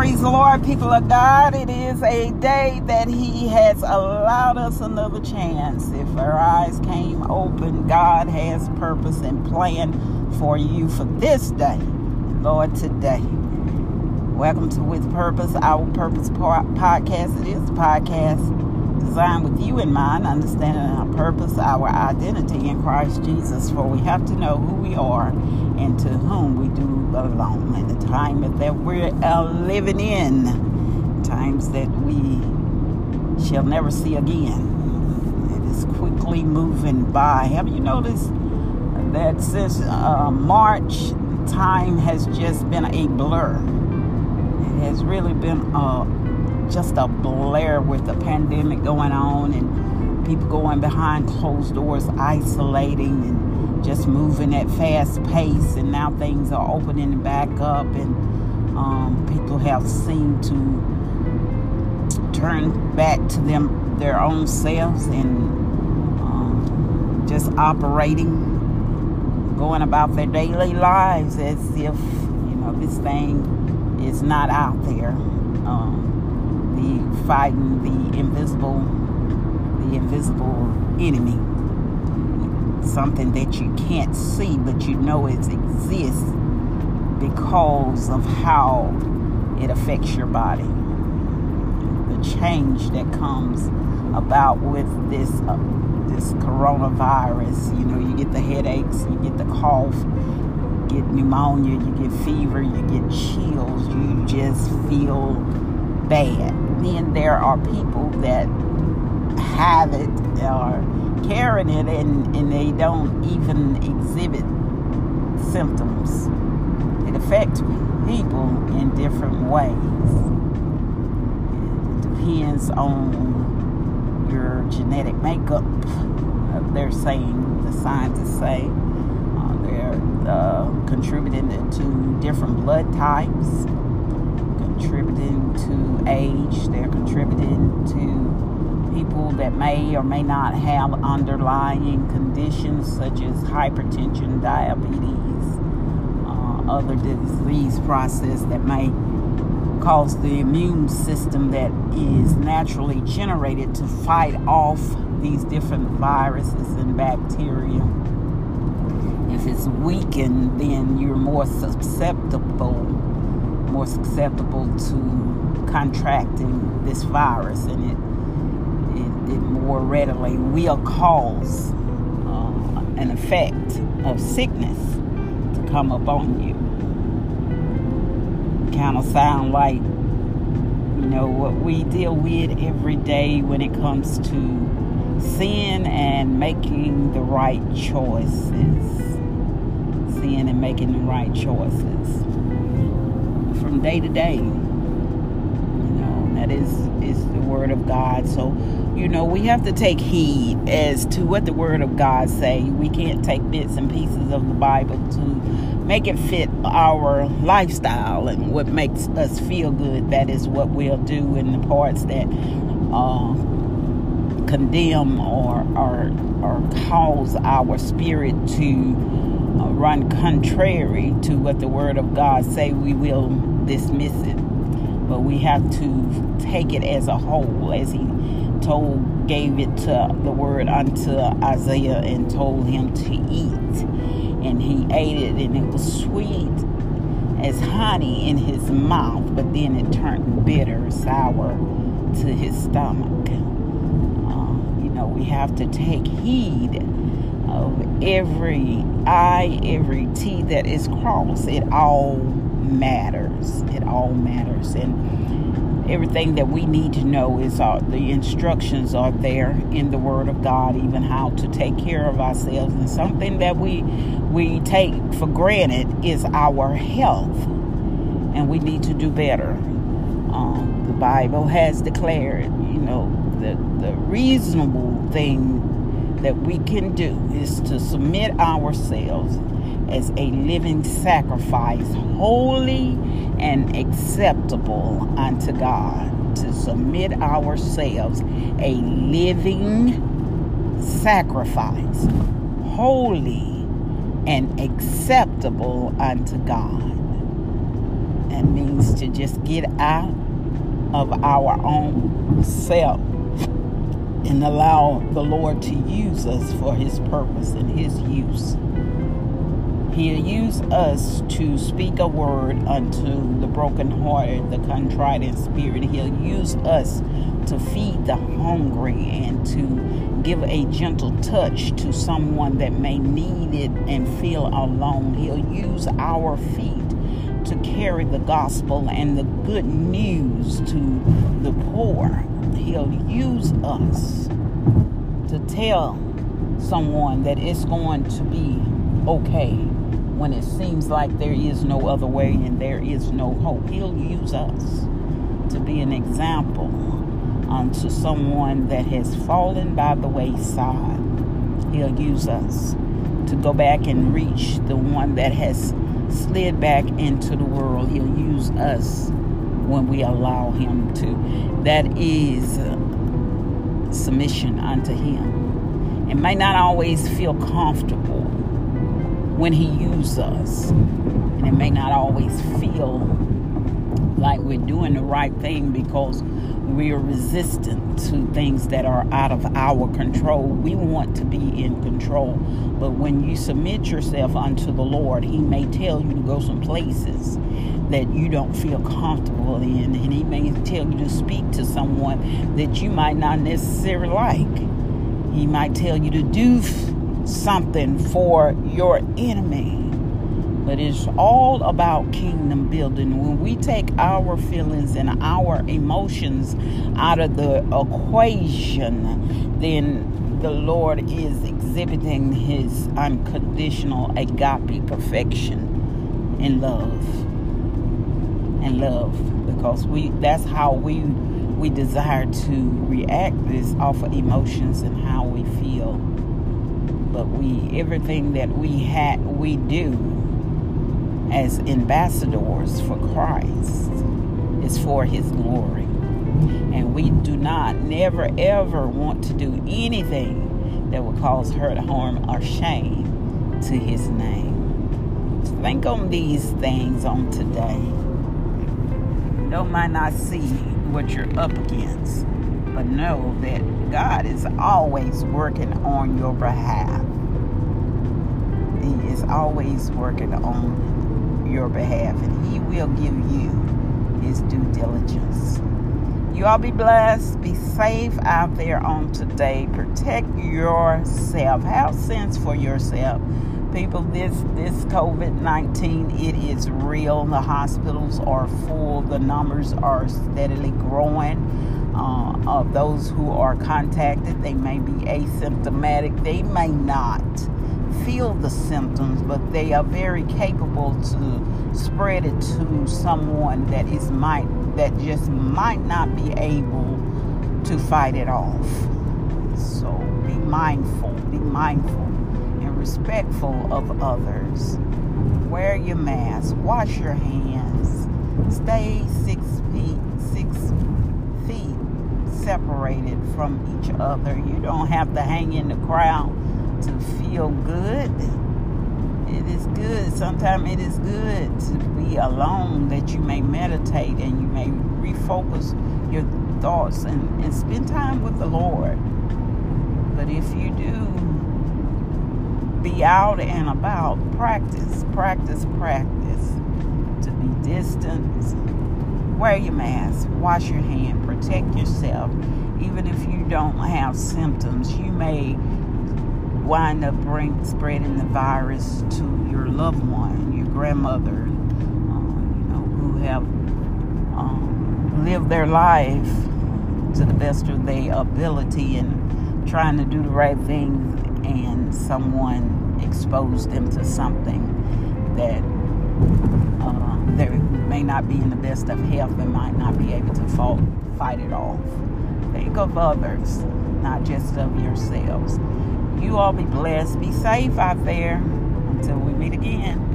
Praise the Lord, people of God. It is a day that He has allowed us another chance. If our eyes came open, God has purpose and plan for you for this day, Lord, today. Welcome to With Purpose, our Purpose podcast. It is a podcast designed with you in mind, understanding our purpose, our identity in Christ Jesus. For we have to know who we are and to whom we do belong. In the time that we're uh, living in, times that we shall never see again. It is quickly moving by. Have you noticed that since uh, March, time has just been a blur? It has really been a, just a blur with the pandemic going on and people going behind closed doors, isolating and just moving at fast pace, and now things are opening back up, and um, people have seemed to turn back to them their own selves and um, just operating, going about their daily lives as if you know this thing is not out there. Um, the fighting the invisible, the invisible enemy something that you can't see, but you know it exists because of how it affects your body. The change that comes about with this uh, this coronavirus, you know, you get the headaches, you get the cough, you get pneumonia, you get fever, you get chills, you just feel bad. And then there are people that have it or carrying it and, and they don't even exhibit symptoms. It affects people in different ways. It depends on your genetic makeup. They're saying, the scientists say, uh, they're uh, contributing to different blood types, contributing to age, they're contributing to people that may or may not have underlying conditions such as hypertension, diabetes, uh, other disease process that may cause the immune system that is naturally generated to fight off these different viruses and bacteria. If it's weakened, then you're more susceptible, more susceptible to contracting this virus, and it it more readily will cause uh, an effect of sickness to come upon you. Kind of sound like, you know, what we deal with every day when it comes to sin and making the right choices. Sin and making the right choices from day to day. You know, that is is the word of God. So you know, we have to take heed as to what the Word of God say. We can't take bits and pieces of the Bible to make it fit our lifestyle and what makes us feel good. That is what we'll do in the parts that uh, condemn or, or, or cause our spirit to run contrary to what the Word of God say. We will dismiss it, but we have to take it as a whole, as He told gave it to the word unto Isaiah and told him to eat. And he ate it and it was sweet as honey in his mouth, but then it turned bitter, sour to his stomach. Uh, you know, we have to take heed of every I, every T that is crossed. It all matters. It all matters. And everything that we need to know is uh, the instructions are there in the word of god even how to take care of ourselves and something that we we take for granted is our health and we need to do better um, the bible has declared you know the, the reasonable thing that we can do is to submit ourselves as a living sacrifice, holy and acceptable unto God. To submit ourselves a living sacrifice, holy and acceptable unto God. That means to just get out of our own self and allow the Lord to use us for His purpose and His use. He'll use us to speak a word unto the brokenhearted, the contrite in spirit. He'll use us to feed the hungry and to give a gentle touch to someone that may need it and feel alone. He'll use our feet to carry the gospel and the good news to the poor. He'll use us to tell someone that it's going to be okay when it seems like there is no other way and there is no hope. He'll use us to be an example unto someone that has fallen by the wayside. He'll use us to go back and reach the one that has slid back into the world. He'll use us when we allow Him to. That is uh, submission unto Him. It may not always feel comfortable when He uses us, and it may not always feel like we're doing the right thing because we are resistant to things that are out of our control. We want to be in control. But when you submit yourself unto the Lord, He may tell you to go some places that you don't feel comfortable in. And He may tell you to speak to someone that you might not necessarily like. He might tell you to do something for your enemy but it's all about kingdom building. When we take our feelings and our emotions out of the equation, then the Lord is exhibiting his unconditional agape perfection in love. And love. Because we that's how we we desire to react is off of emotions and how we feel. But we everything that we had we do as ambassadors for Christ is for his glory. And we do not, never, ever want to do anything that would cause hurt, harm, or shame to his name. Think on these things on today. Though might not see what you're up against, but know that God is always working on your behalf. He is always working on your behalf, and He will give you His due diligence. You all be blessed. Be safe out there on today. Protect yourself. Have sense for yourself. People, this this COVID nineteen, it is real. The hospitals are full. The numbers are steadily growing. Uh, of those who are contacted, they may be asymptomatic. They may not feel the symptoms, but they are very capable to spread it to someone that is might that just might not be able to fight it off. So be mindful, be mindful and respectful of others. Wear your mask, wash your hands, stay six feet, six feet separated from each other. You don't have to hang in the crowd to feel good. It is good. Sometimes it is good to be alone that you may meditate and you may refocus your thoughts and, and spend time with the Lord. But if you do be out and about, practice, practice, practice to be distant. Wear your mask, wash your hand, protect yourself. Even if you don't have symptoms, you may wind up bring, spreading the virus to your loved one, your grandmother, uh, you know, who have um, lived their life to the best of their ability and trying to do the right thing, and someone exposed them to something that uh, they may not be in the best of health and might not be able to fight it off. Think of others, not just of yourselves. You all be blessed. Be safe out there until we meet again.